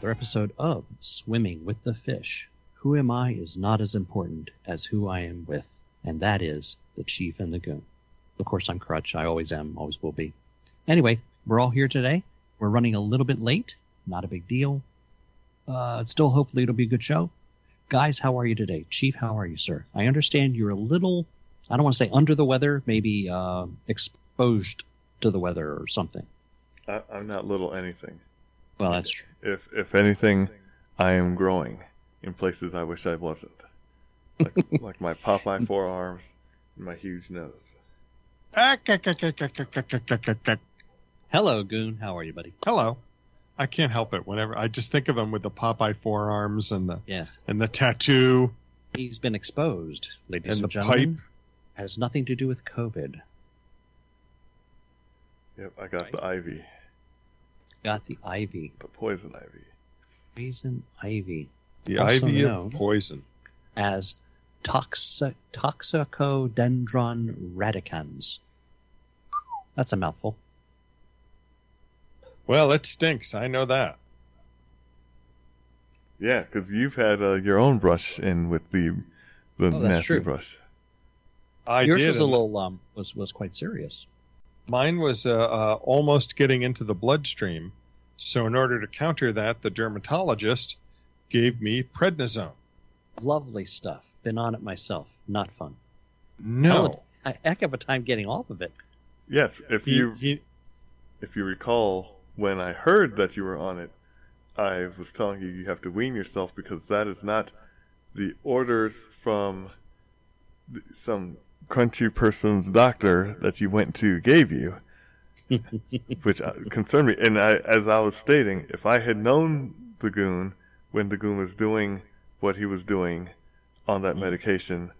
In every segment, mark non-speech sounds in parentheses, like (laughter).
Another episode of Swimming with the Fish. Who am I is not as important as who I am with, and that is the Chief and the Goon. Of course, I'm Crutch. I always am, always will be. Anyway, we're all here today. We're running a little bit late. Not a big deal. Uh, still, hopefully, it'll be a good show. Guys, how are you today? Chief, how are you, sir? I understand you're a little, I don't want to say under the weather, maybe uh, exposed to the weather or something. I, I'm not little anything. Well, that's true. If if anything, I am growing in places I wish I wasn't. Like (laughs) like my Popeye forearms and my huge nose. Hello, Goon. How are you, buddy? Hello. I can't help it. Whenever I just think of him with the Popeye forearms and the Yes. and the tattoo He's been exposed, ladies and and, the gentlemen. pipe. Has nothing to do with COVID. Yep, I got Right. the ivy, Got the ivy. the poison ivy. Poison ivy. The Also ivy known- of poison. as toxi- Toxicodendron radicans. That's a mouthful. Well, it stinks. I know that. Yeah, because you've had uh, your own brush in with the the Oh, that's nasty true. brush. I Yours did. was a little um was was quite serious. Mine was uh, uh, almost getting into the bloodstream. So in order to counter that, the dermatologist gave me prednisone. Lovely stuff. Been on it myself. Not fun. No, A heck of a time getting off of it. Yes, if he, you he if you recall when I heard that you were on it, I was telling you you have to wean yourself because that is not the orders from some crunchy person's doctor that you went to gave you, (laughs) which uh, concerned me. And I, as I was stating, if I had known the goon when the goon was doing what he was doing on that medication,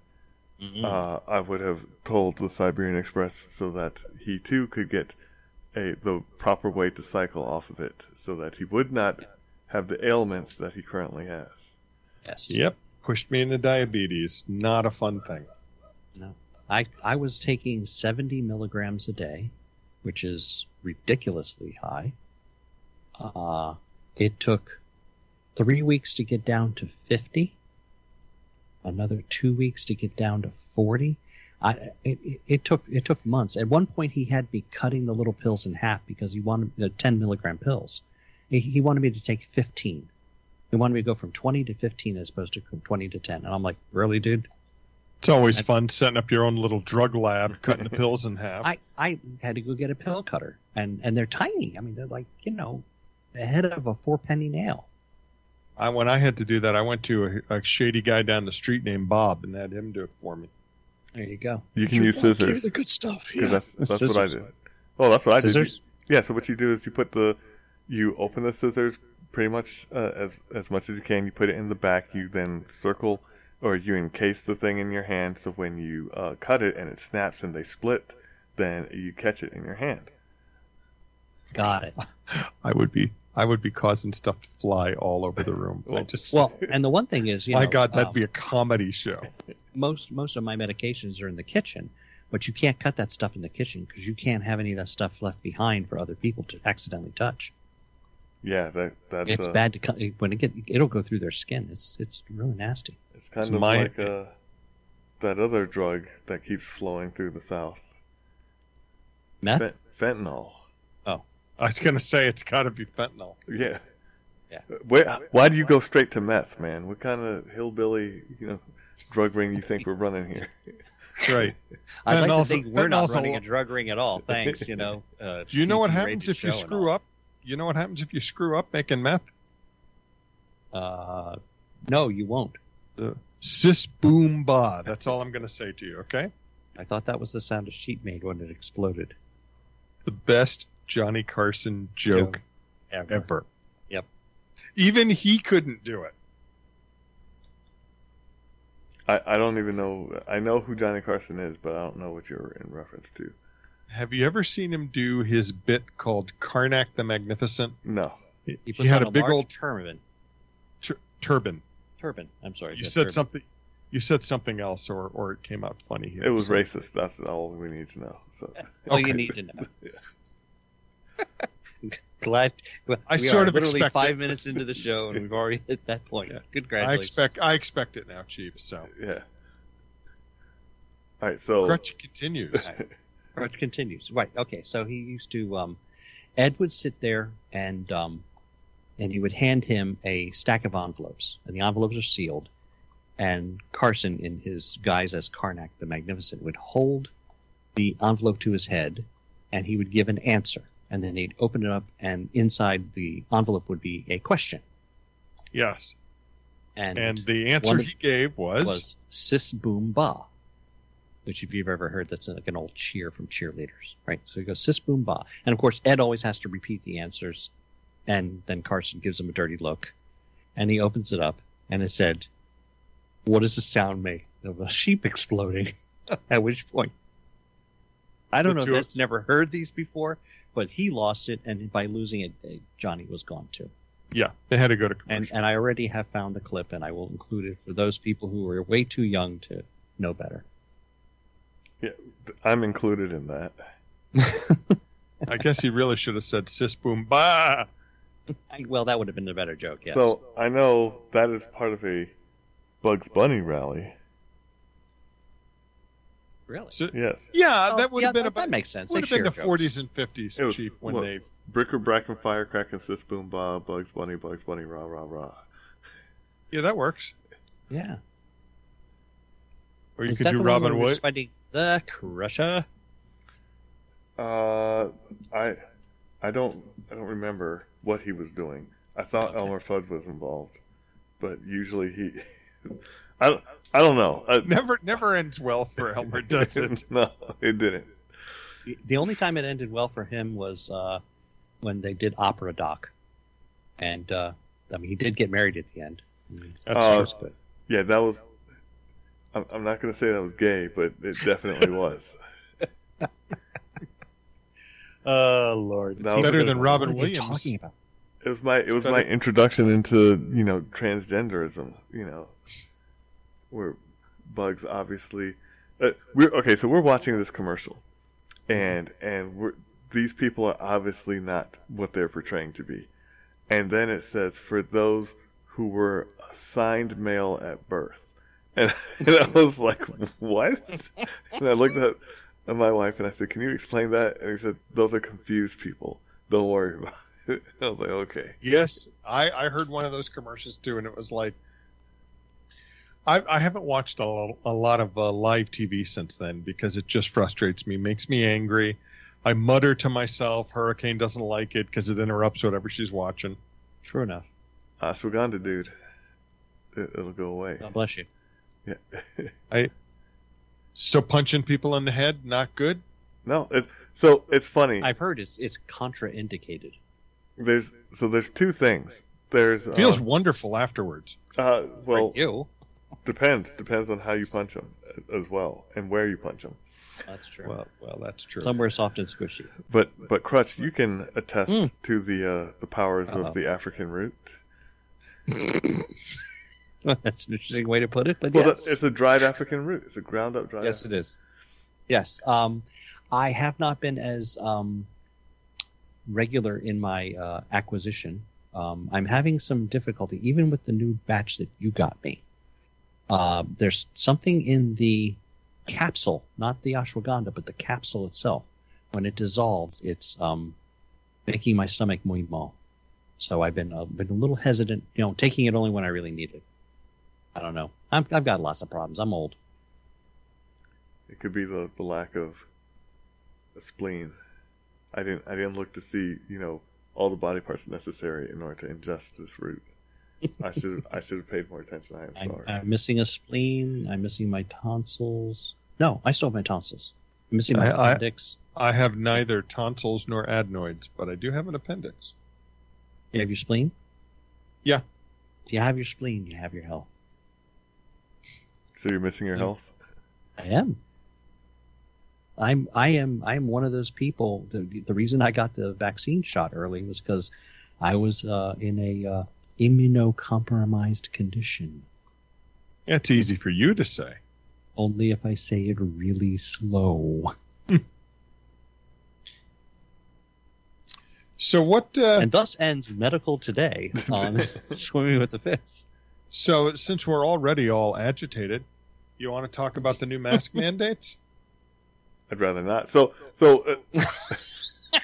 uh, I would have told the Siberian Express so that he too could get a the proper way to cycle off of it, so that he would not have the ailments that he currently has. yes. yep pushed me into diabetes. Not a fun thing. No. I I was taking 70 milligrams a day, which is ridiculously high. Uh, it took three weeks to get down to 50. Another two weeks to get down to 40. I it, it, it took it took months. At one point, he had me cutting the little pills in half because he wanted the 10 milligram pills. He, he wanted me to take 15. He wanted me to go from 20 to 15 as opposed to from 20 to 10. And I'm like, really, dude? It's always I- fun setting up your own little drug lab, cutting the pills in half. I, I had to go get a pill cutter, and and they're tiny. I mean, they're like you know, the head of a four penny nail. I, when I had to do that, I went to a, a shady guy down the street named Bob and had him do it for me. There you go. You can use scissors the good stuff. because that's that's Scissors. what I did. Oh, that's what I Scissors? did. Yeah. So what you do is you put the you open the scissors pretty much uh, as as much as you can. You put it in the back. You then circle or you encase the thing in your hand. So when you uh, cut it and it snaps and they split, then you catch it in your hand. Got it. (laughs) I would be I would be causing stuff to fly all over the room. I Well, just Well, and the one thing is, you (laughs) my know, God, that'd um, be a comedy show. most most of my medications are in the kitchen, but you can't cut that stuff in the kitchen because you can't have any of that stuff left behind for other people to accidentally touch. Yeah, that that's It's uh, bad to cut when it get it'll go through their skin. It's it's really nasty. It's kind It's of my- like uh, that other drug that keeps flowing through the South, Meth. Fent- fentanyl. Oh, I was gonna say it's got to be fentanyl. Yeah. Yeah. Where, why do you go straight to meth, man? What kind of hillbilly, you know, drug ring you think we're running here? (laughs) Right. (laughs) I'd like Fentanyl's- to think we're not fentanyl's a running a drug ring at all. Thanks, you know. (laughs) Uh, Do you know what happens if you screw up? You know what happens if you screw up making meth? Uh, no, you won't. The Sis boom ba. That's all I'm gonna say to you. Okay. I thought that was the sound a sheet made when it exploded. The best Johnny Carson joke Ever. ever. Yep. Even he couldn't do it. I, I don't even know. I know who Johnny Carson is, but I don't know what you're in reference to. Have you ever seen him do his bit called Carnac the Magnificent? No. He, He, he had on a big old turban. tur- turban. Turban. I'm sorry. You said turban. something. You said something else, or or it came out funny here. It was racist. That's all we need to know. So All you need to know. (laughs) (laughs) Glad. Well, I we sort are of literally expect five it. minutes into the show, and we've already hit that point. Yeah. Good I expect I expect it now, Chief. So Yeah. All right. So Crutch continues. (laughs) Crutch continues. Right. Okay. So he used to. Um, Ed would sit there and um, and he would hand him a stack of envelopes, and the envelopes are sealed. And Carson, in his guise as Carnac the Magnificent, would hold the envelope to his head, and he would give an answer. And then he'd open it up, and inside the envelope would be a question. yes, And, and the answer he gave was, was sis boom ba, which if you've ever heard, that's like an old cheer from cheerleaders, right? So he goes sis boom ba, and of course Ed always has to repeat the answers, and then Carson gives him a dirty look, and he opens it up, and it said, "What does the sound make of a sheep exploding?" (laughs) At which point, I don't The know if that's never heard these before, but he lost it, and by losing it, uh, Johnny was gone too. yeah, they had to go to And and I already have found the clip, and I will include it for those people who are way too young to know better. I'm included in that. (laughs) I guess he really should have said "sis boom ba." Well, that would have been a better joke. Yes. So I know that is part of a Bugs Bunny rally. really, So- Yes. yeah, Oh, that would yeah, have been that, about that makes sense. would They have been the jokes. 40s and 50s, It was Chief, when what, they Bricker Brack and Firecrack and Sis Boom Ba, Bugs Bunny, Bugs Bunny, rah rah rah. yeah, that works. Yeah. Or you Is could do Robin Wood. we're fighting the Crusher? Uh, I, I don't, I don't remember what he was doing. I thought Okay. Elmer Fudd was involved, but usually he, (laughs) I, don't- I don't know. I, Never, never ends well for Elmer, does it? (laughs) no, it didn't. The only time it ended well for him was uh, when they did Opera Doc, and uh, I mean he did get married at the end. I mean, That's Uh, true. good. Yeah, that was. I'm, I'm not going to say that was gay, but it definitely was. (laughs) Oh Lord, That was better good. than What Robin are they Williams. talking about? It was my it was better- my introduction into you know transgenderism. You know, where Bugs obviously. Uh, we're okay. So we're watching this commercial, and and we're these people are obviously not what they're portraying to be, and then it says for those who were assigned male at birth, and, (laughs) and I was like, what? And I looked at, at my wife and I said, can you explain that? And he said, those are confused people. Don't worry about (laughs) it. I was like, okay. Yes, I, I heard one of those commercials too, and it was like, I, I haven't watched a, a lot of uh, live TV since then because it just frustrates me, makes me angry. I mutter to myself, Hurricane doesn't like it because it interrupts whatever she's watching. True enough. Ashwagandha, dude. It, it'll go away. God bless you. Yeah. I still punching people in the head, not good. no, it's so it's funny. I've heard it's it's contraindicated. There's so there's two things. There's uh, Feels wonderful afterwards. uh, well for you, depends depends on how you punch them as well and where you punch them. that's true. Well, well, that's true. Somewhere soft and squishy. But but Crutch, you can attest Mm. to the uh, the powers Uh-oh. of the African root. (laughs) (laughs) that's an interesting way to put it, but Well, yes. it's a dried African root. It's a ground up dried. Yes, it is. Yes. Um, I have not been as um, regular in my uh, acquisition. Um, I'm having some difficulty, even with the new batch that you got me. Uh, there's something in the capsule, not the ashwagandha, but the capsule itself. When it dissolves, it's um, making my stomach muy mal. So I've been uh, been a little hesitant, you know, taking it only when I really need it. I don't know. I'm, I've got lots of problems. I'm old. It could be the, the lack of a spleen. I didn't I didn't look to see you know all the body parts necessary in order to ingest this root. I (laughs) should I should have paid more attention. I am I'm, sorry. I'm missing a spleen. I'm missing my tonsils. No, I still have my tonsils. I'm missing my I- I- appendix. I have neither tonsils nor adenoids, but I do have an appendix. You have your spleen? Yeah. If you have your spleen, you have your health. So you're missing your health. I am. I'm I am I am one of those people. The, the reason I got the vaccine shot early was because I was uh, in a uh, immunocompromised condition. It's easy for you to say. Only if I say it really slow. (laughs) So what? Uh, And thus ends medical today on (laughs) swimming with the fish. So since we're already all agitated, you want to talk about the new mask (laughs) mandates? I'd rather not. So, so uh, (laughs)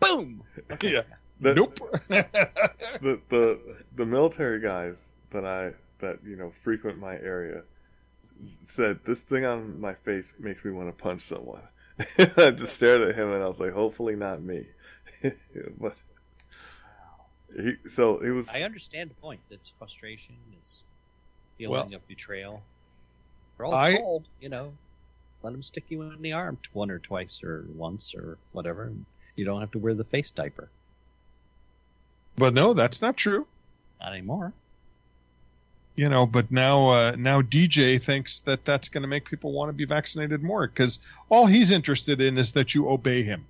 Boom. (laughs) Yeah. the, nope. the the the military guys that I that you know frequent my area said this thing on my face makes me want to punch someone. I just stared at him and I was like, hopefully not me. but he so it was I understand the point. It's frustration. It's feeling of betrayal. We're all I- told, you know, let them stick you in the arm one or twice or once or whatever. And you don't have to wear the face diaper. but no, that's not true. Not anymore. You know, but now uh, now DJ thinks that that's going to make people want to be vaccinated more because all he's interested in is that you obey him.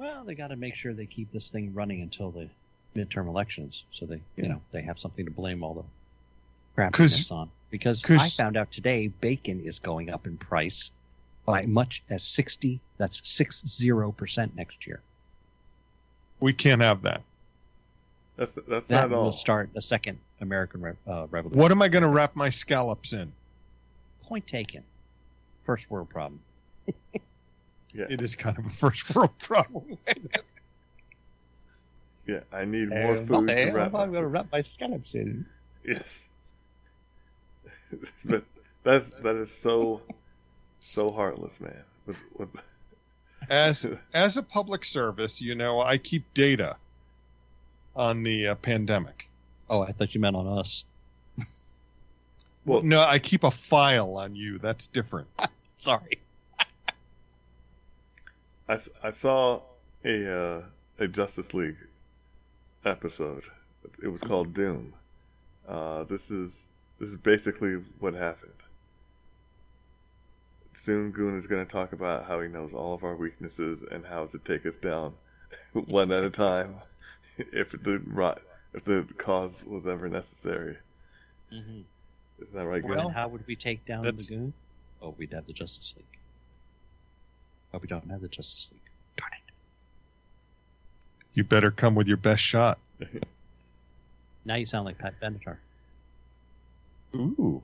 Well, they got to make sure they keep this thing running until the midterm elections, so they, you Yeah. know, they have something to blame all the crappiness on. Because I found out today, bacon is going up in price by much as sixty. That's six zero percent next year. We can't have that. that's that's That not all. will start the second American uh, Revolution. What am I going to wrap my scallops in? Point taken. First world problem. (laughs) Yeah, It is kind of a first world (laughs) problem. yeah. I need more food to wrap. I'm going to wrap my scallops in. Yes. (laughs) But that's that is so so heartless, man. With, with, (laughs) as as a public service, you know, I keep data on the uh, pandemic. Oh, I thought you meant on us. well, no, I keep a file on you. That's different. Sorry. I, s- I saw a uh, a Justice League episode. It was called Doom. Uh, this is this is basically what happened. Soon Goon is going to talk about how he knows all of our weaknesses and how to take us down (laughs) one at a time (laughs) if the ri- if the cause was ever necessary. Mm-hmm. Isn't that right, Goon? Well, how would we take down the goon? Oh, we'd have the Justice League. Oh, we don't have the Justice League. Darn it. You better come with your best shot. (laughs) Now you sound like Pat Benatar. Ooh.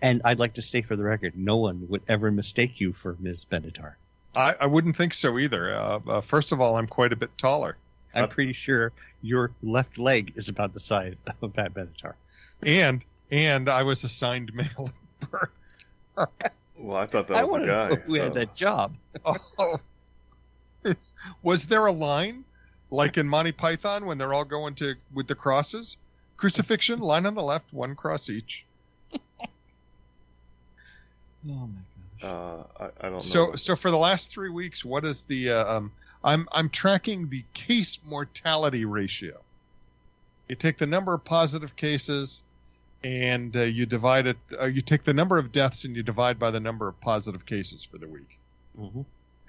And I'd like to state for the record, no one would ever mistake you for Ms. Benatar. I, I wouldn't think so either. Uh, uh, first of all, I'm quite a bit taller. I'm pretty sure your left leg is about the size of Pat Benatar. And and I was assigned male (laughs) at birth. (laughs) Well, I thought that I was want a guy. know who had that job. (laughs) Oh. Was there a line like in Monty Python when they're all going to with the crosses? Crucifixion, line on the left, one cross each. (laughs) Oh my gosh. Uh, I, I don't know. So so for the last three weeks, what is the uh, um? I'm I'm tracking the case mortality ratio. You take the number of positive cases, and uh, you divide it. Uh, you take the number of deaths and you divide by the number of positive cases for the week. hmm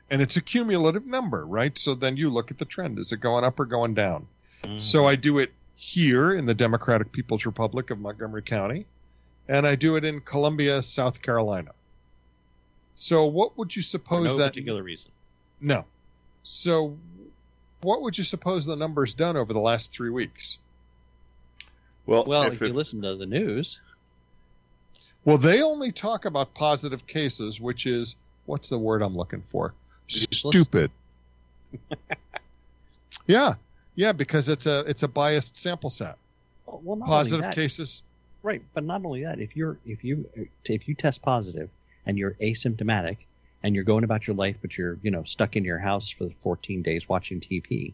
And it's a cumulative number, right? So then you look at the trend. Is it going up or going down? Mm-hmm. So I do it here in the Democratic People's Republic of Montgomery County, and I do it in Columbia, South Carolina. So what would you For suppose no that particular reason. no. So what would you suppose the number's done over the last three weeks? Well, Well, if if you listen to the news, Well, they only talk about positive cases, which is what's the word I'm looking for? Useless? Stupid. (laughs) yeah, yeah, because it's a it's a biased sample set. well, not Positive only that, cases. right? But not only that, if you're if you if you test positive and you're asymptomatic and you're going about your life, but you're you know stuck in your house for 14 days watching TV,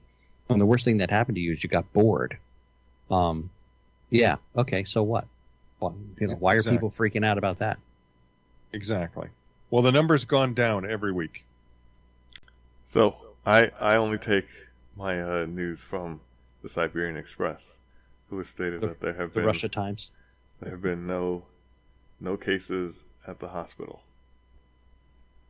and the worst thing that happened to you is you got bored. Um, yeah, okay, so what? Well, you know, why are Exactly. people freaking out about that? Exactly. Well, the number's gone down every week. So I I only take my uh, news from the Siberian Express, who has stated The- that there have The been Russia Times. there have been no no cases at the hospital.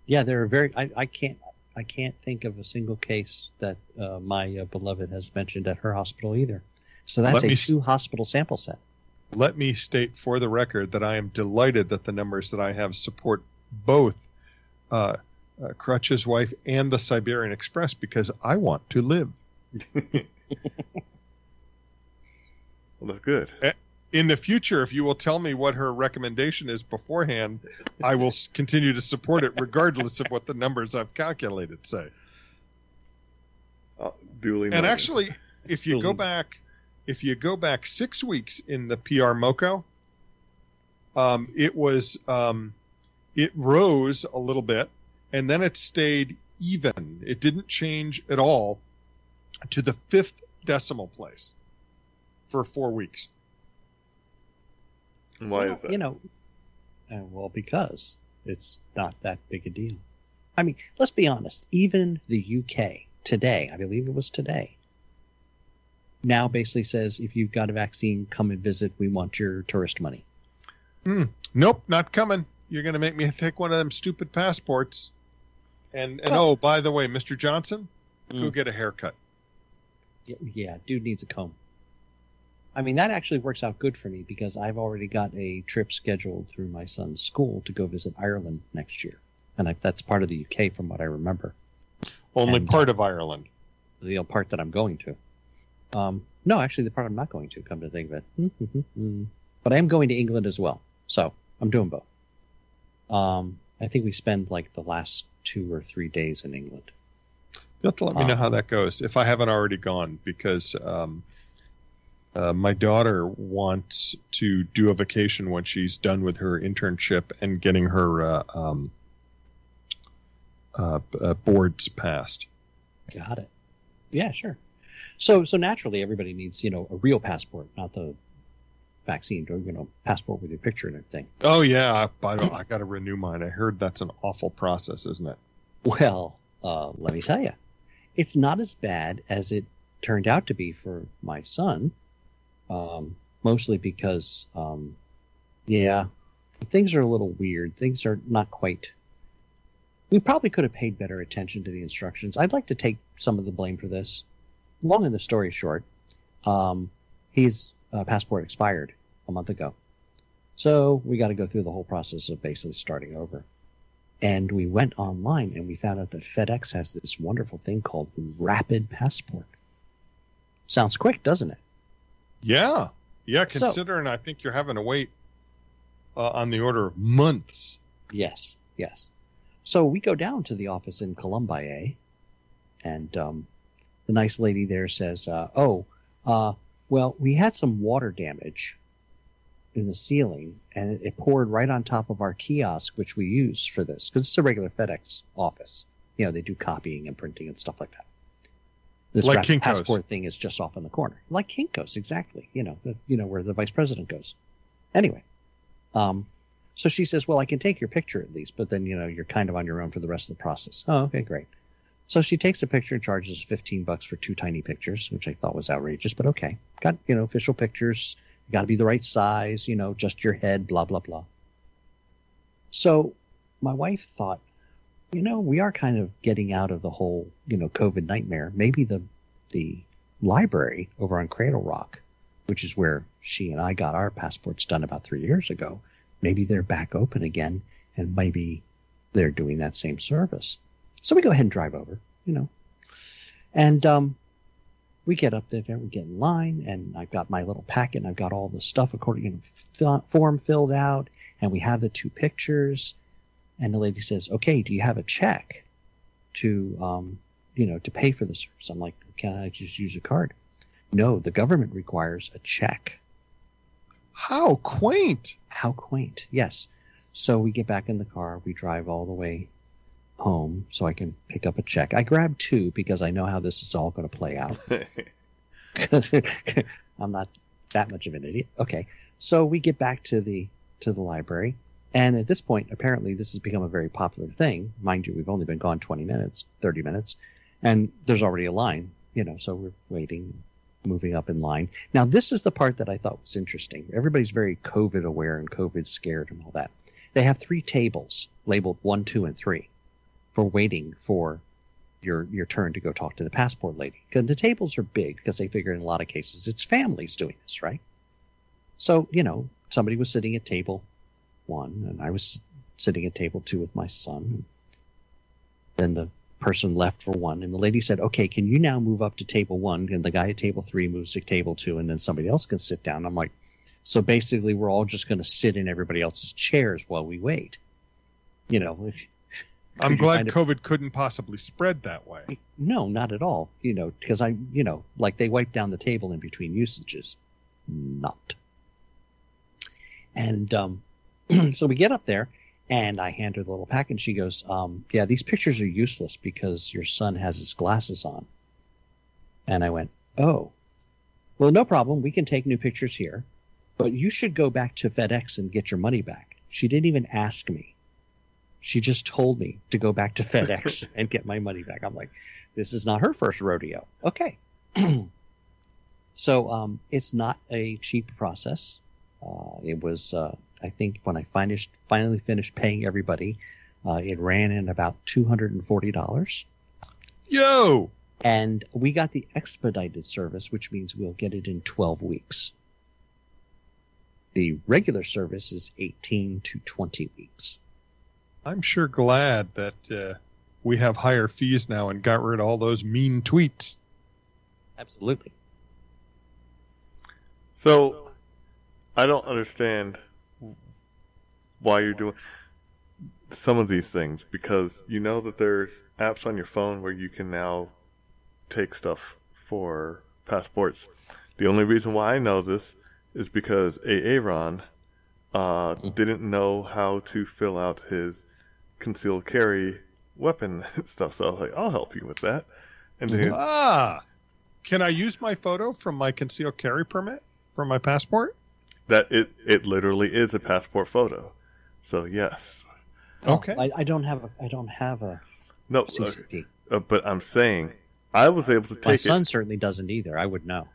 Yeah, there are very. I, I can't. I can't think of a single case that uh, my uh, beloved has mentioned at her hospital either. So that's Let a me two hospital sample set. Let me state for the record that I am delighted that the numbers that I have support both uh, uh, Crutch's wife, and the Siberian Express because I want to live. (laughs) Well, that's good. In the future, if you will tell me what her recommendation is beforehand, I will continue to support it regardless of what the numbers I've calculated say. Uh, duly And actually, if you go (laughs) back, if you go back six weeks in the PR Moco, um, it was um, it rose a little bit, and then it stayed even. It didn't change at all to the fifth decimal place for four weeks. why Well, is that? You know, uh, well, because it's not that big a deal. I mean, let's be honest. Even the UK today, I believe it was today, now basically says if you've got a vaccine, come and visit. We want your tourist money. Nope, not coming. You're going to make me (laughs) take one of them stupid passports. And and Well- oh, by the way, Mr. Johnson, go Mm. get a haircut. Yeah, yeah, dude needs a comb. I mean, that actually works out good for me because I've already got a trip scheduled through my son's school to go visit Ireland next year, and I, that's part of the UK from what I remember. Only And, part of Ireland. the part that I'm going to. Um, no, actually, the part I'm not going to. Come to think of it, but I am going to England as well, so I'm doing both. Um, I think we spend like the last two or three days in England. You have to let me Uh, know how that goes if I haven't already gone because um, uh, my daughter wants to do a vacation when she's done with her internship and getting her uh, um, uh, uh, boards passed. Got it. Yeah, sure. So, so naturally, everybody needs you know a real passport, not the vaccine. Or, you know, passport with your picture and everything. Oh yeah, I, I, I got to renew mine. I heard that's an awful process, isn't it? Well, uh, let me tell you, it's not as bad as it turned out to be for my son. Um, mostly because, um, yeah, things are a little weird. Things are not quite. We probably could have paid better attention to the instructions. I'd like to take some of the blame for this. Long and the story short, um, his uh, passport expired a month ago, so we got to go through the whole process of basically starting over and we went online and we found out that FedEx has this wonderful thing called Rapid Passport. Sounds quick, doesn't it? Yeah, yeah. So- Considering I think you're having to wait uh, on the order of months. Yes, yes. So we go down to the office in Columbia, and um, the nice lady there says, uh, "Oh, uh, well, we had some water damage in the ceiling, and it poured right on top of our kiosk, which we use for this because it's a regular FedEx office. You know, they do copying and printing and stuff like that. This Like Kinko's. passport thing is just off in the corner, like Kinkos, exactly. You know, the, you know where the vice president goes. Anyway, um, so she says, "Well, I can take your picture at least, but then you know you're kind of on your own for the rest of the process." Oh, okay, great. So she takes a picture and charges 15 bucks for two tiny pictures, which I thought was outrageous, but okay. Got, you know, official pictures, got to be the right size, you know, just your head, blah blah blah. So my wife thought, you know, we are kind of getting out of the whole, you know, COVID nightmare. Maybe the the library over on Cradle Rock, which is where she and I got our passports done about three years ago, maybe they're back open again, and maybe they're doing that same service. So we go ahead and drive over, you know, and um, we get up there, we get in line, and I've got my little packet, and I've got all the stuff according, know, form filled out, and we have the two pictures, and the lady says, "Okay, do you have a check to, um, you know, to pay for the service?" I'm like, "Can I just use a card?" No, the government requires a check. How quaint! How quaint. Yes. So we get back in the car. We drive all the way home so I can pick up a check. I grab two because I know how this is all going to play out. (laughs) (laughs) I'm not that much of an idiot. Okay. So we get back to the to the library. And at this point, apparently this has become a very popular thing. Mind you, we've only been gone 20 minutes, 30 minutes, and there's already a line, you know, so we're waiting, moving up in line. Now, this is the part that I thought was interesting. Everybody's very COVID aware and COVID scared and all that. They have three tables labeled one, two, and three for waiting for your your turn to go talk to the passport lady. Because the tables are big because they figure in a lot of cases it's families doing this, right? So you know, somebody was sitting at table one, and I was sitting at table two with my son. then the person left for one, and the lady said, "Okay, can you now move up to table one?" And the guy at table three moves to table two, and then somebody else can sit down. I'm like, so basically, we're all just going to sit in everybody else's chairs while we wait. You know, I'm glad COVID couldn't possibly spread that way. no, not at all. You know, because I, you know, like they wipe down the table in between usages. Not. And um, (clears throat) so we get up there, and I hand her the little pack, and she goes, um, "Yeah, these pictures are useless because your son has his glasses on." And I went, "Oh, well, no problem. We can take new pictures here, but you should go back to FedEx and get your money back." She didn't even ask me. She just told me to go back to FedEx (laughs) and get my money back. I'm like, this is not her first rodeo. Okay. (clears throat) so um, it's not a cheap process. Uh, it was, uh, I think, when I finished, finally finished paying everybody, uh, it ran in about two hundred and forty dollars, Yo, and we got the expedited service, which means we'll get it in twelve weeks. The regular service is eighteen to twenty weeks. I'm sure glad that uh, we have higher fees now and got rid of all those mean tweets. Absolutely. So, I don't understand why you're doing some of these things because you know that there's apps on your phone where you can now take stuff for passports. The only reason why I know this is because Aaron uh, didn't know how to fill out his concealed carry weapon (laughs) stuff. So I was like, I'll help you with that. And then Ah, can I use my photo from my concealed carry permit from my passport? that it it literally is a passport photo. So yes, Oh, Okay. I, I don't have a I don't have a no, CCP. uh, but I'm saying I was able to take. My son it. certainly doesn't either. I would know.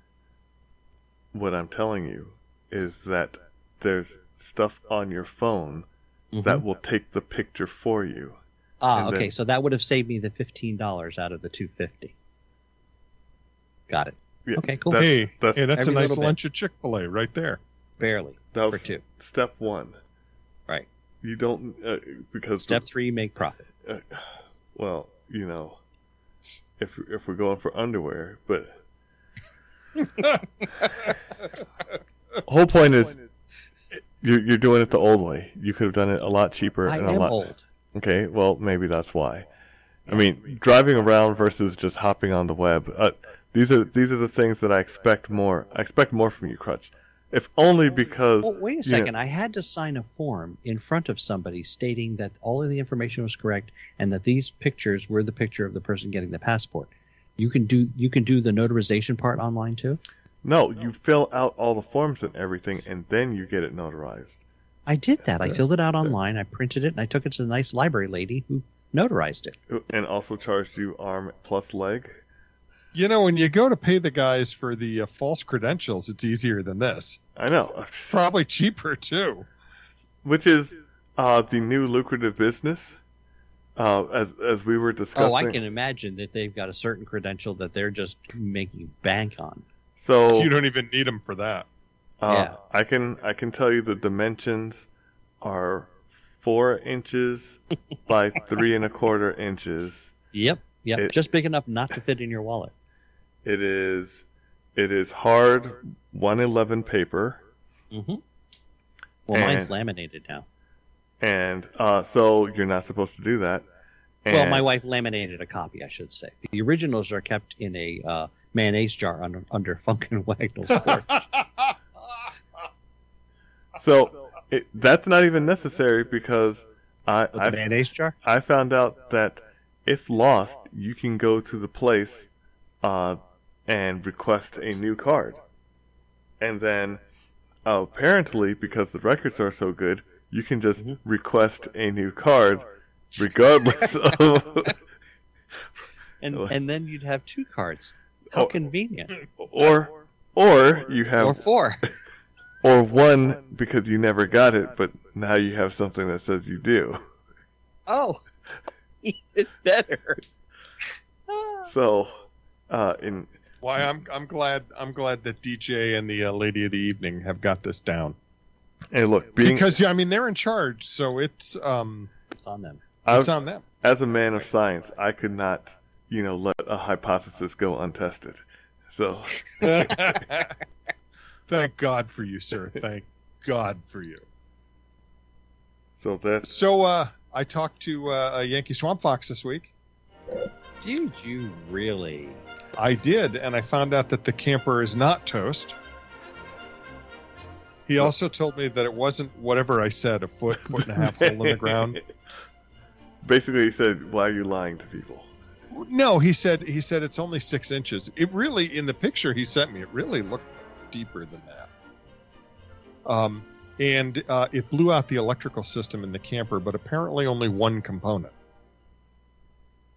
What I'm telling you is that there's stuff on your phone that will take the picture for you. ah, and okay. then- so that would have saved me the fifteen dollars out of the two fifty. Got it. Yes, Okay, cool. That's, hey, that's, hey, that's a nice little bit. lunch at Chick Fil A right there. Barely that was for two. step one. Right. You don't uh, because Step three, make profit. uh, well, you know, if if we're going for underwear, but (laughs) whole point is you're you're doing it the old way. You could have done it a lot cheaper I and a am lot. old. Okay, well maybe that's why. I mean, driving around versus just hopping on the web. Uh, these are these are the things that I expect more. I expect more from you, Crutch. If only because wait a you know, second. I had to sign a form in front of somebody stating that all of the information was correct and that these pictures were the picture of the person getting the passport. You can do you can do the notarization part online too. No, you fill out all the forms and everything, and then you get it notarized. I did that. I filled it out online. I printed it and I took it to the nice library lady who notarized it. And also charged you arm plus leg. You know, when you go to pay the guys for the uh, false credentials, it's easier than this. I know, (laughs) Probably cheaper too. which is uh, the new lucrative business. Uh, as as we were discussing. Oh, I can imagine that they've got a certain credential that they're just making bank on. So (laughs) You don't even need them for that. Uh, Yeah. I can I can tell you the dimensions are four inches by (laughs) three and a quarter inches. Yep, yep, It- just big enough not to fit in your wallet. It is it is hard one eleven paper, Mm hmm Well, mine's laminated now. and uh, so you're not supposed to do that. And, Well, my wife laminated a copy, I should say. The originals are kept in a uh, mayonnaise jar under, under (laughs) Funk and Wagnalls' porch. (laughs) So it, that's not even necessary because I I, mayonnaise jar? I found out that if lost, you can go to the place uh, and request a new card. And then, uh, apparently, because the records are so good, you can just Mhm. request a new card regardless (laughs) of. And and then you'd have two cards. How Oh. convenient. or, or you have, Or four. (laughs) or one because you never got it, but now you have something that says you do. Oh, (laughs) even better. Ah. So, uh, in Why I'm I'm glad I'm glad that DJ and the uh, lady of the evening have got this down Hey, look, being because yeah, I mean they're in charge, so it's um It's on them. I've, it's on them. as a man of science, I could not, you know, let a hypothesis go untested. So, (laughs) Thank God for you, sir. Thank God for you. so that's So, uh, I talked to uh, a Yankee Swamp Fox this week. Did you really? I did, and I found out that the camper is not toast. He also told me that it wasn't whatever I said, a foot, foot and a half hole in the ground. (laughs) Basically, he said, "Why are you lying to people?" No, he said he said it's only six inches. It really, in the picture he sent me, it really looked deeper than that. Um, and uh, it blew out the electrical system in the camper, but apparently only one component.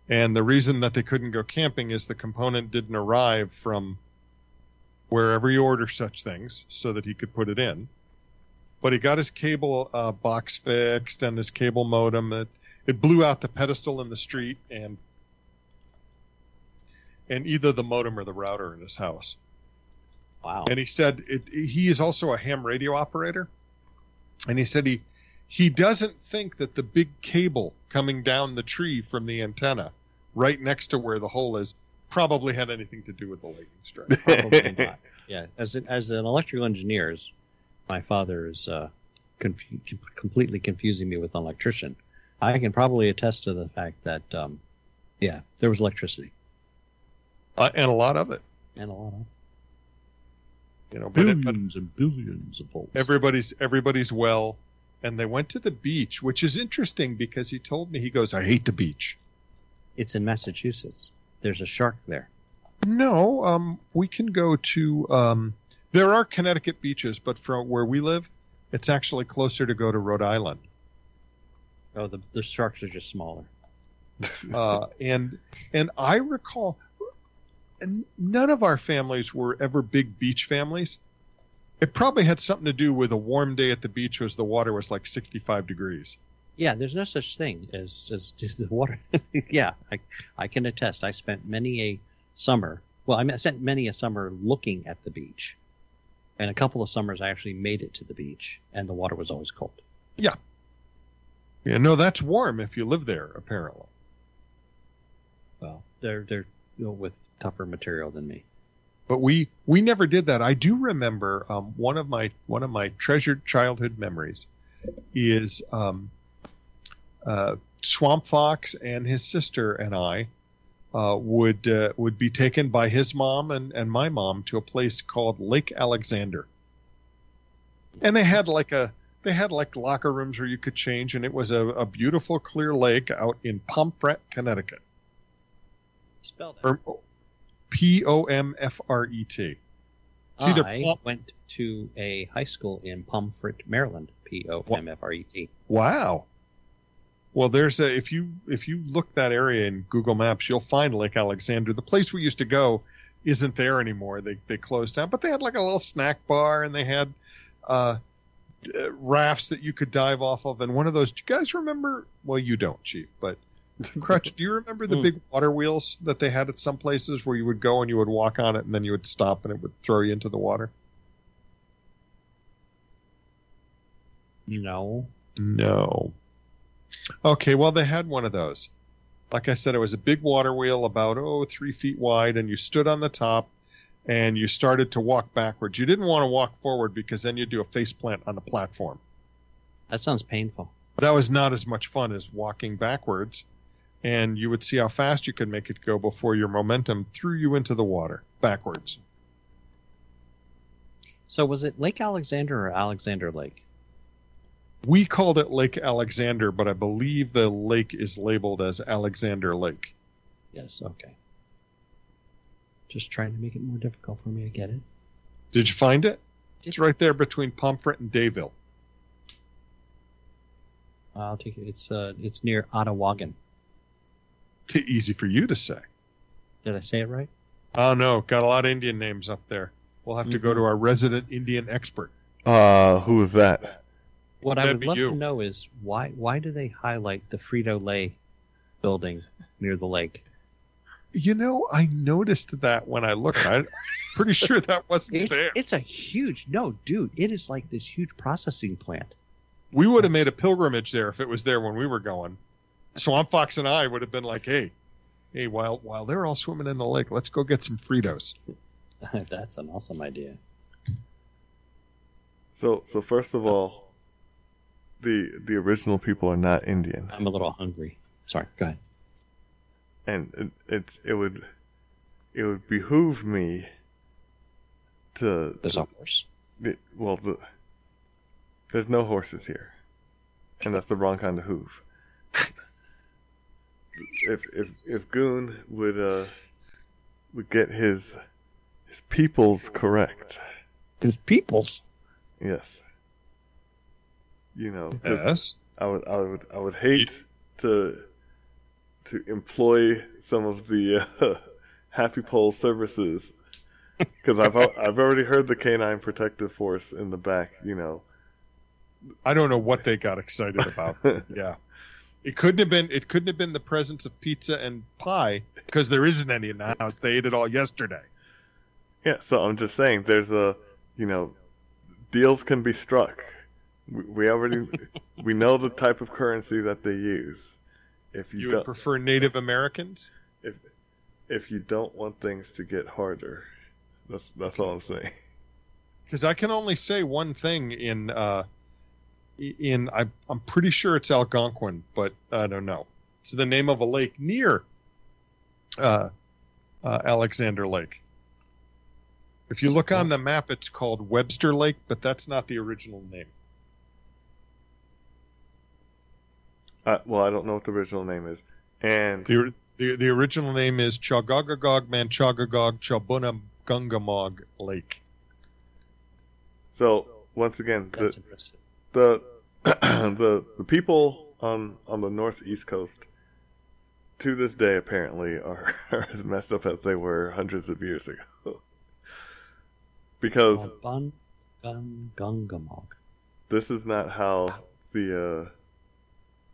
And the reason that they couldn't go camping is the component didn't arrive from wherever you order such things, so that he could put it in. But he got his cable uh, box fixed and his cable modem. It it blew out the pedestal in the street and and either the modem or the router in his house. Wow. And he said it, he is also a ham radio operator, and he said he he doesn't think that the big cable coming down the tree from the antenna, right next to where the hole is, probably had anything to do with the lightning strike. (laughs) Probably not. Yeah, as an, as an electrical engineer, my father is uh, confu- completely confusing me with an electrician. I can probably attest to the fact that, um, yeah, there was electricity uh, and a lot of it, and a lot of you know. But, it, but billions and billions of volts. everybody's everybody's well, and they went to the beach, which is interesting because he told me he goes, "I hate the beach." it's in Massachusetts. There's a shark there. No, um, we can go to. Um, there are Connecticut beaches, but from where we live, it's actually closer to go to Rhode Island. Oh, the the sharks are just smaller. Uh, and and I recall, n- none of our families were ever big beach families. It probably had something to do with a warm day at the beach, as the water was like sixty-five degrees. Yeah, there's no such thing as as (laughs) the water. yeah, I I can attest. I spent many a summer. Well, I, mean, I spent many a summer looking at the beach, and a couple of summers I actually made it to the beach, and the water was always cold. Yeah, Yeah, no, that's warm if you live there. Apparently, Well, they're they're with tougher material than me. but we we never did that. I do remember um, one of my one of my treasured childhood memories is um, uh, Swamp Fox and his sister and I uh, would uh, would be taken by his mom and, and my mom to a place called Lake Alexander, and they had like a they had like locker rooms where you could change, and it was a, a beautiful clear lake out in Pomfret, Connecticut. Spell that. P O M F R E T. Pom- went to a high school in Pomfret, Maryland. P O M F R E T. Wow. Well, there's a if you if you look that area in Google Maps, you'll find Lake Alexander. The place we used to go isn't there anymore. They they closed down, but they had like a little snack bar and they had uh, rafts that you could dive off of. And one of those, do you guys remember? Well, you don't, Chief, but Crutch, do you remember the hmm. big water wheels that they had at some places where you would go and you would walk on it and then you would stop and it would throw you into the water? No. No. Okay, well, they had one of those. Like I said, it was a big water wheel about, oh, three feet wide, and you stood on the top and you started to walk backwards. You didn't want to walk forward because then you'd do a face plant on the platform. That sounds painful. That was not as much fun as walking backwards, and you would see how fast you could make it go before your momentum threw you into the water backwards. So was it Lake Alexander or Alexander Lake? We called it Lake Alexander, but I believe the lake is labeled as Alexander Lake. Yes. Okay. Just trying to make it more difficult for me. I get it. Did you find it? It's right there between Pomfret and Dayville. I'll take it. It's uh, it's near Attawaugan. (laughs) Easy for you to say. Did I say it right? Oh no, got a lot of Indian names up there. We'll have to go to our resident Indian expert. Uh, who was that? What I That'd would love you. to know is why why do they highlight the Frito Lay building near the lake? You know, I noticed that when I looked. I'm pretty sure that (laughs) wasn't It's there. it's a huge no, dude. It is like this huge processing plant. We would have made a pilgrimage there if it was there when we were going. Swamp Fox and I would have been like, hey, hey, while while they're all swimming in the lake, let's go get some Fritos. (laughs) That's an awesome idea. So, so first of all, the the original people are not Indian, I'm a little hungry. Sorry, go ahead. and it, it's it would it would behoove me to, There's to a horse. it- well the there's no horses here, and that's the wrong kind of hoof. (laughs) if if if Goon would uh would get his his peoples correct, His peoples. yes. You know, 'cause Yes. I would, I would, I would hate to to employ some of the uh, (laughs) Happy Pole services because I've I've already heard the Canine Protective Force in the back. You know, I don't know what they got excited about. (laughs) yeah. It couldn't have been it couldn't have been the presence of pizza and pie because there isn't any in the house. They ate it all yesterday. yeah. So I'm just saying, there's a you know, deals can be struck. We, we already (laughs) we know the type of currency that they use. If you, You would prefer Native Americans? if if you don't want things to get harder, that's that's all I'm saying. (laughs) Because I can only say one thing in uh, in I, I'm pretty sure it's Algonquin, but I don't know. It's the name of a lake near uh, uh, Alexander Lake. If you look on the map, it's called Webster Lake, but that's not the original name. Uh, well, I don't know what the original name is, and The, the, the original name is Chagagagog Manchagagog Chabunamgungamog Lake. So once again, That's the impressive. The (clears throat) the the people on on the northeast coast to this day apparently are, (laughs) are as messed up as they were hundreds of years ago. because Bun Gun Gungamog. this is not how the uh,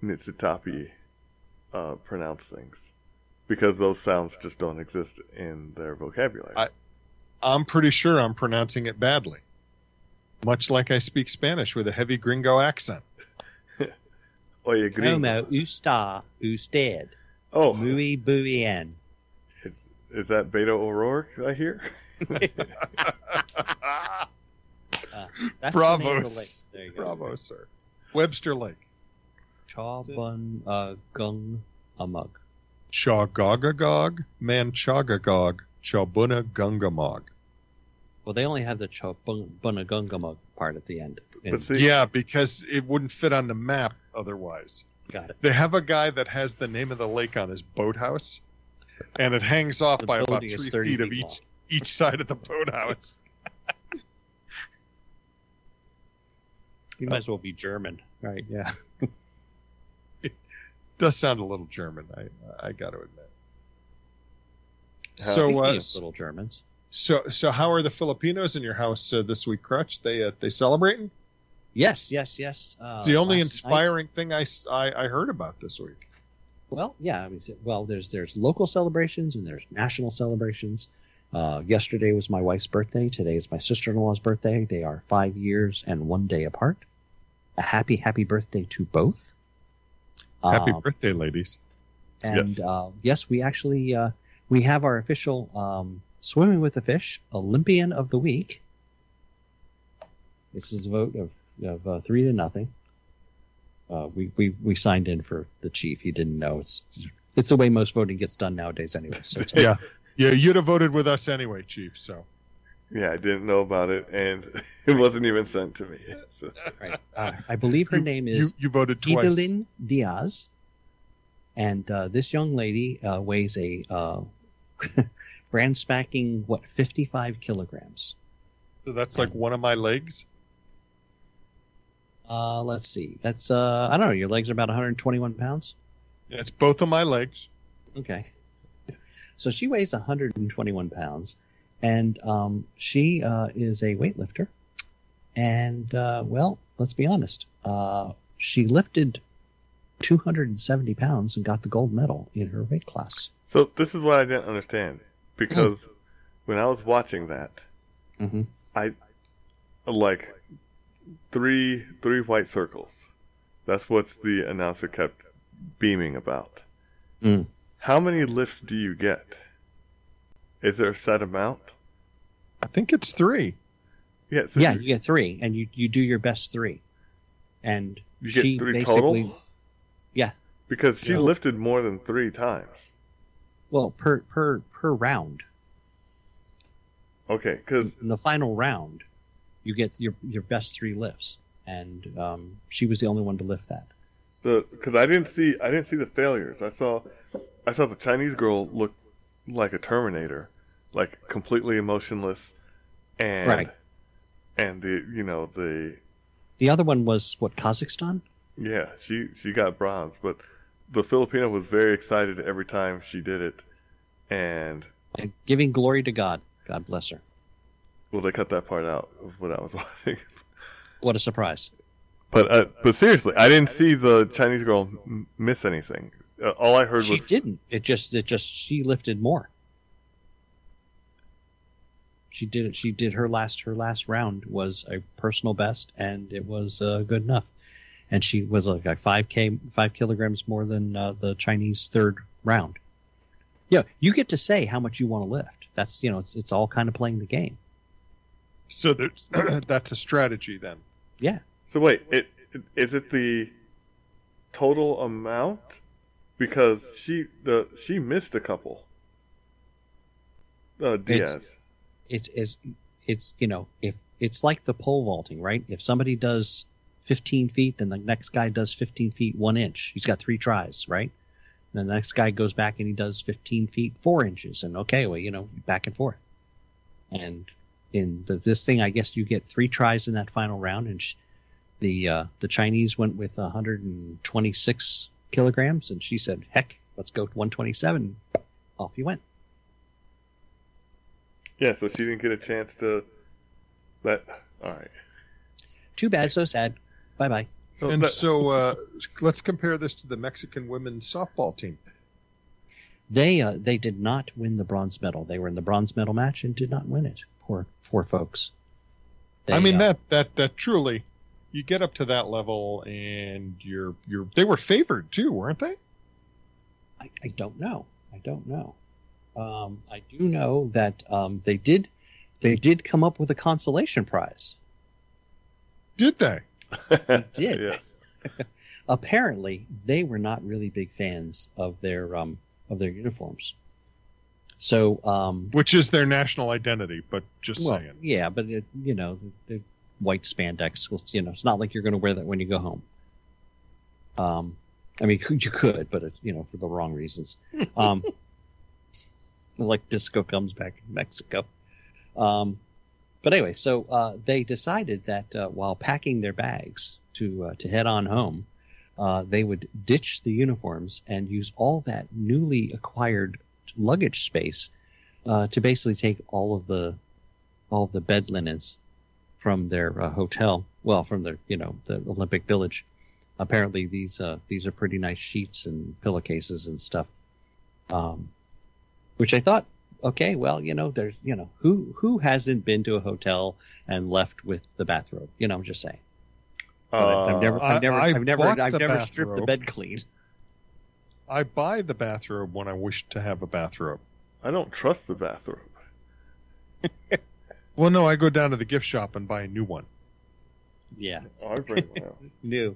Nitsitapi uh, pronounce things. Because those sounds just don't exist in their vocabulary. I- I'm pretty sure I'm pronouncing it badly. Much like I speak Spanish with a heavy gringo accent. (laughs) Oye, gringo. Como usta usted. Oh, Muy bien. is that Beto O'Rourke I hear? (laughs) That's Bravos. The name of the lake. There you go. Bravo, sir. Webster Lake. Chaw Bun uh, Gung Amug. Chagagagog Manchagagog Chabuna Gungamog. Well, they only have the Chaw Bun part at the end. But And- see, Yeah, because it wouldn't fit on the map otherwise. got it. They have a guy that has the name of the lake on his boathouse, and it hangs off The by about three 30 feet of each long. each side of the boathouse. (laughs) You might as well be German, right? Yeah. Does sound a little German, I I got to admit. How- So, Speaking uh, little Germans, so so how are the Filipinos in your house uh, this week, Crutch? They uh, they celebrating? yes, yes, yes. Uh, It's the only last night- inspiring thing I heard about this week. Well, yeah. I mean, well, there's there's local celebrations and there's national celebrations. Uh, yesterday was my wife's birthday. Today is my sister-in-law's birthday. They are five years and one day apart. A happy, happy birthday to both. Happy Um, birthday, ladies! and Yes. uh, yes, we actually uh, we have our official um, swimming with the fish Olympian of the week. This is a vote of of uh, three to nothing. Uh, we, we we signed in for the chief. He didn't know it's it's the way most voting gets done nowadays anyway. So it's (laughs) Yeah, yeah, you'd have voted with us anyway, Chief. So Yeah, I didn't know about it, and (laughs) it wasn't even sent to me. So, right. Uh, I believe her You- name you is you voted twice. Hidilyn Diaz, and uh, this young lady uh, weighs a uh, (laughs) brand spanking what fifty five kilograms. So that's like one of my legs. Uh, let's see. That's uh, I don't know. Your legs are about 121 pounds. Yeah, it's both of my legs. Okay. So she weighs 121 pounds, and um, she uh, is a weightlifter. And uh, well, let's be honest. Uh, she lifted 270 pounds and got the gold medal in her weight class. so this is what I didn't understand because when I was watching that, Mm-hmm. I like three three white circles. That's what the announcer kept beaming about. Mm. How many lifts do you get? Is there a set amount? I think it's three. Yeah, so yeah, you, you get three, and you you do your best three, and you get she three basically total. Yeah. because she Yeah. lifted more than three times. Well per per per round. Okay, because In the final round, you get your your best three lifts, and um, she was the only one to lift that. the because I didn't see I didn't see the failures. I saw I saw the Chinese girl look like a Terminator, like completely emotionless, and Right. and the you know the The other one was what Kazakhstan. yeah she she got bronze, but the Filipino was very excited every time she did it, and And giving glory to God. God bless her. well they cut that part out of what I was (laughs) watching. What a surprise. But uh, but seriously, I didn't see the Chinese girl miss anything. Uh, all I heard She was she didn't. It just it just she lifted more. She did it. She did her last her last round was a personal best, and it was uh, good enough. And she was like, like five k five kilograms more than uh, the Chinese third round. Yeah, you get to say how much you want to lift. That's you know it's it's all kind of playing the game. So there's (clears throat) that's a strategy then. Yeah, So wait, it, it is it the total amount? Because she the she missed a couple. Uh, Diaz. it's it's it's you know if it's like the pole vaulting, right? If somebody does 15 feet, then the next guy does 15 feet one inch. He's got three tries, right? Then the next guy goes back and he does 15 feet four inches, and okay, well you know back and forth. And in the, this thing, I guess you get three tries in that final round, and sh- the uh, the Chinese went with 126 kilograms, and she said, "Heck, let's go to 127." Off you went. Yeah, so she didn't get a chance to. let. all right. Too bad, so sad. Bye bye. And that- so uh, let's compare this to the Mexican women's softball team. They uh, they did not win the bronze medal. They were in the bronze medal match and did not win it. Poor poor folks. They, I mean uh, that that that truly, you get up to that level and you're you're they were favored too, weren't they? I, I don't know. I don't know. Um, I do know that um, they did they did come up with a consolation prize. Did they? (laughs) did. Yes. (laughs) Apparently, they were not really big fans of their um, of their uniforms. So um, Which is their national identity, but just well, saying. yeah, but it, you know, the, the white spandex, you know, it's not like you're going to wear that when you go home. Um, I mean, you could, but it's you know for the wrong reasons. (laughs) Um, like disco comes back in Mexico. Um, but anyway, so uh, they decided that uh, while packing their bags to uh, to head on home, uh, they would ditch the uniforms and use all that newly acquired luggage space uh, to basically take all of the all of the bed linens from their hotel. Well, from their you know the Olympic Village. Apparently, these these are pretty nice sheets and pillowcases and stuff. Um, which I thought, okay, well, you know, there's you know who who hasn't been to a hotel and left with the bathrobe? You know, I'm just saying. But I- uh, I've never, I- I've never, I I've never, I've never stripped the bed clean. I buy the bathrobe when I wish to have a bathrobe. I don't trust the bathrobe. Well, no, I go down to the gift shop and buy a new one. Yeah, Oh, I bring one out. (laughs) new.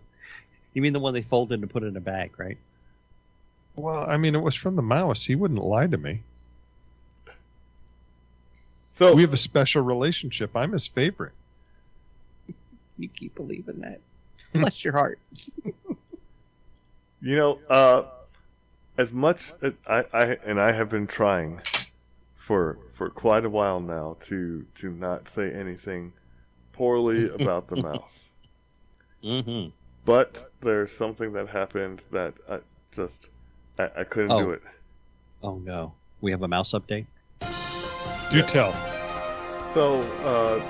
You mean the one they folded and put in a bag, right? Well, I mean, it was from the mouse. He wouldn't lie to me. So We have a special relationship. I'm his favorite. You keep believing that. Bless your heart. (laughs) You know, uh, as much as I, I and I have been trying for for quite a while now to to not say anything poorly (laughs) about the mouse, Mm-hmm. but there's something that happened that I just I, I couldn't Oh. do it. Oh no, we have a mouse update. You tell. So, uh,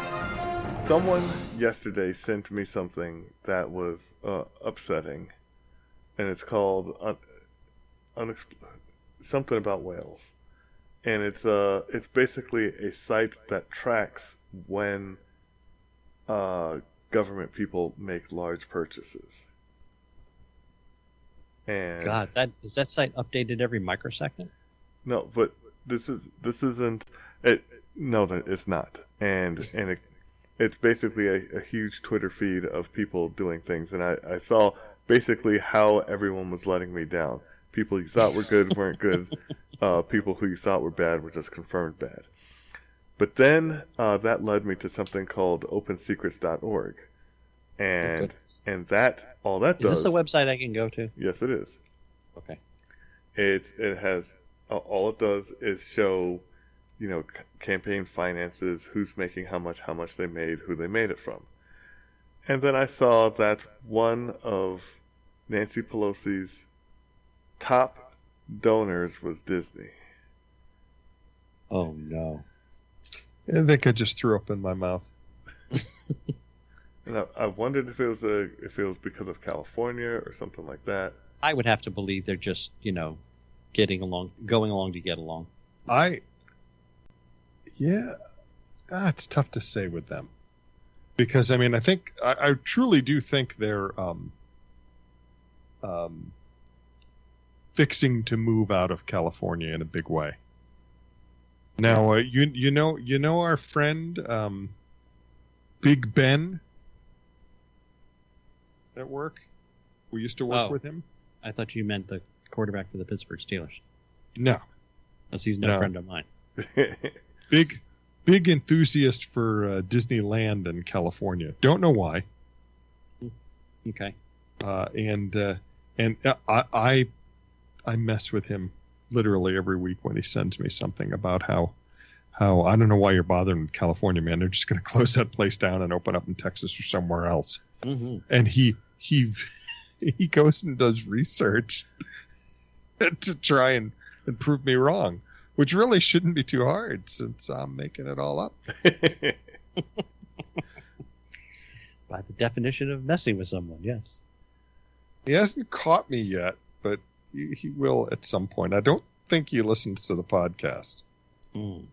someone yesterday sent me something that was uh, upsetting, and it's called un- unexp- something about whales, and it's uh it's basically a site that tracks when uh, government people make large purchases, And God, that is that site updated every microsecond? No, but this is this isn't it. No, that it's not. And and it, it's basically a, a huge Twitter feed of people doing things. And I, I saw basically how everyone was letting me down. People you thought were good weren't good. (laughs) Uh, people who you thought were bad were just confirmed bad. But then uh, that led me to something called OpenSecrets.org, and goodness. and that all that Is does. Is this a website I can go to? yes, it is. Okay. It it has uh, all it does is show, you know, c- campaign finances, who's making how much, how much they made, who they made it from, and then I saw that one of Nancy Pelosi's top donors was Disney. Oh no. I think I just threw up in my mouth. (laughs) And I, I wondered if it was a if it was because of California or something like that. I would have to believe they're just, you know, getting along, going along to get along. I, yeah, ah, it's tough to say with them because I mean I think I, I truly do think they're um, um, fixing to move out of California in a big way. Now uh, you you know you know our friend um, Big Ben at work. We used to work Oh. with him. I thought you meant the quarterback for the Pittsburgh Steelers. No, Because he's no, No. friend of mine. (laughs) big big enthusiast for uh, Disneyland in California. Don't know why. Okay. Uh, and uh, and uh, I, I I mess with him literally every week when he sends me something about how how I don't know why you're bothering with California, man. They're just going (laughs) to close that place down and open up in Texas or somewhere else. Mm-hmm. And he he (laughs) he goes and does research (laughs) to try and, and prove me wrong, which really shouldn't be too hard since I'm making it all up. (laughs) By the definition of messing with someone, yes. He hasn't caught me yet, but he, he will at some point. I don't think he listens to the podcast. Mm.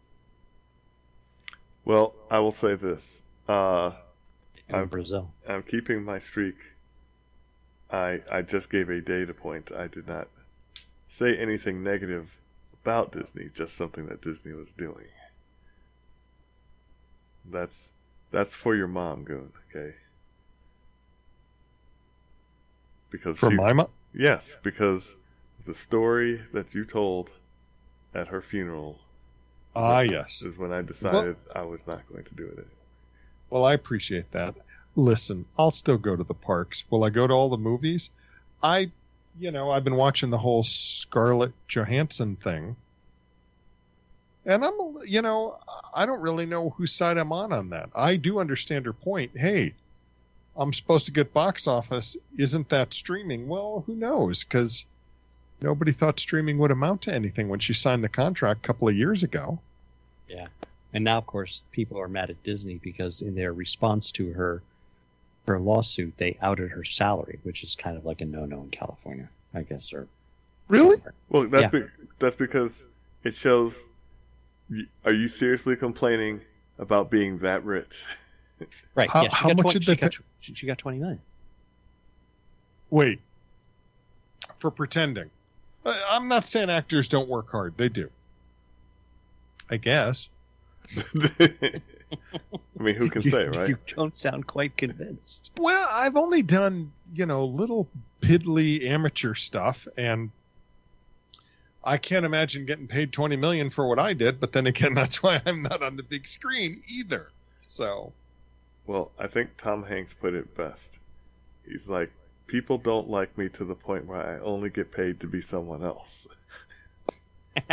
well, I will say this. Uh, In I'm- Brazil. I'm keeping my streak. I I just gave a data point. I did not say anything negative about Disney, just something that Disney was doing. That's that's for your mom, Goon, okay? Because For she- my mom? yes, because the story that you told at her funeral Ah, yes. is when I decided I was not going to do it. Well, I appreciate that. Listen, I'll still go to the parks. Will I go to all the movies? I, you know, I've been watching the whole Scarlett Johansson thing. And I'm, you know, I don't really know whose side I'm on on that. I do understand her point. Hey, I'm supposed to get box office. Isn't that streaming? Well, who knows? Because nobody thought streaming would amount to anything when she signed the contract a couple of years ago. Yeah. And now, of course, people are mad at Disney because in their response to her her lawsuit, they outed her salary, which is kind of like a no-no in California, I guess. Or Really? Well, that's Yeah. be, that's because it shows. Are you seriously complaining about being that rich? (laughs) right? How- yeah, she how got much 20, did she they got, tw- she, she got twenty million. Wait. For pretending. I'm not saying actors don't work hard. They do. I guess. (laughs) I mean, who can You- say, (laughs) right? You don't sound quite convinced. Well, I've only done, you know, little piddly amateur stuff and I can't imagine getting paid 20 million for what I did, but then again, (laughs) that's why I'm not on the big screen either. So, Well, I think Tom Hanks put it best. He's like, people don't like me to the point where I only get paid to be someone else. (laughs)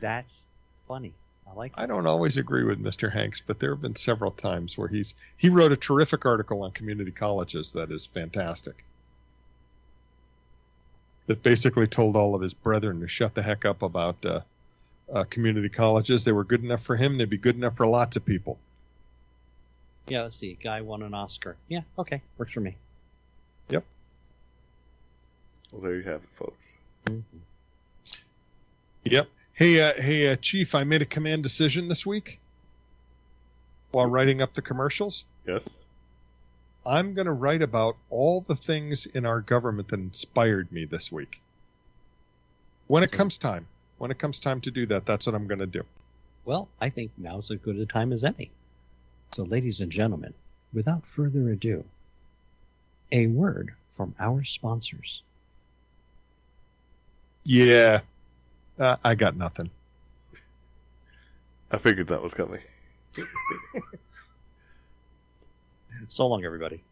That's funny. I like. I don't always agree with Mr. Hanks, but there have been several times where he's he wrote a terrific article on community colleges that is fantastic. That basically told all of his brethren to shut the heck up about uh, uh, community colleges. They were good enough for him; they'd be good enough for lots of people. Yeah, let's see. Guy won an Oscar. Yeah, okay, works for me. Yep. Well, there you have it, folks. Mhm. Yep. Hey, uh, hey, uh, Chief, I made a command decision this week while writing up the commercials. Yes? I'm going to write about all the things in our government that inspired me this week. When it So- comes time, when it comes time to do that, that's what I'm going to do. Well, I think now's as good a time as any. So, ladies and gentlemen, without further ado, a word from our sponsors. Yeah, uh, I got nothing. I figured that was coming. (laughs) So long, everybody.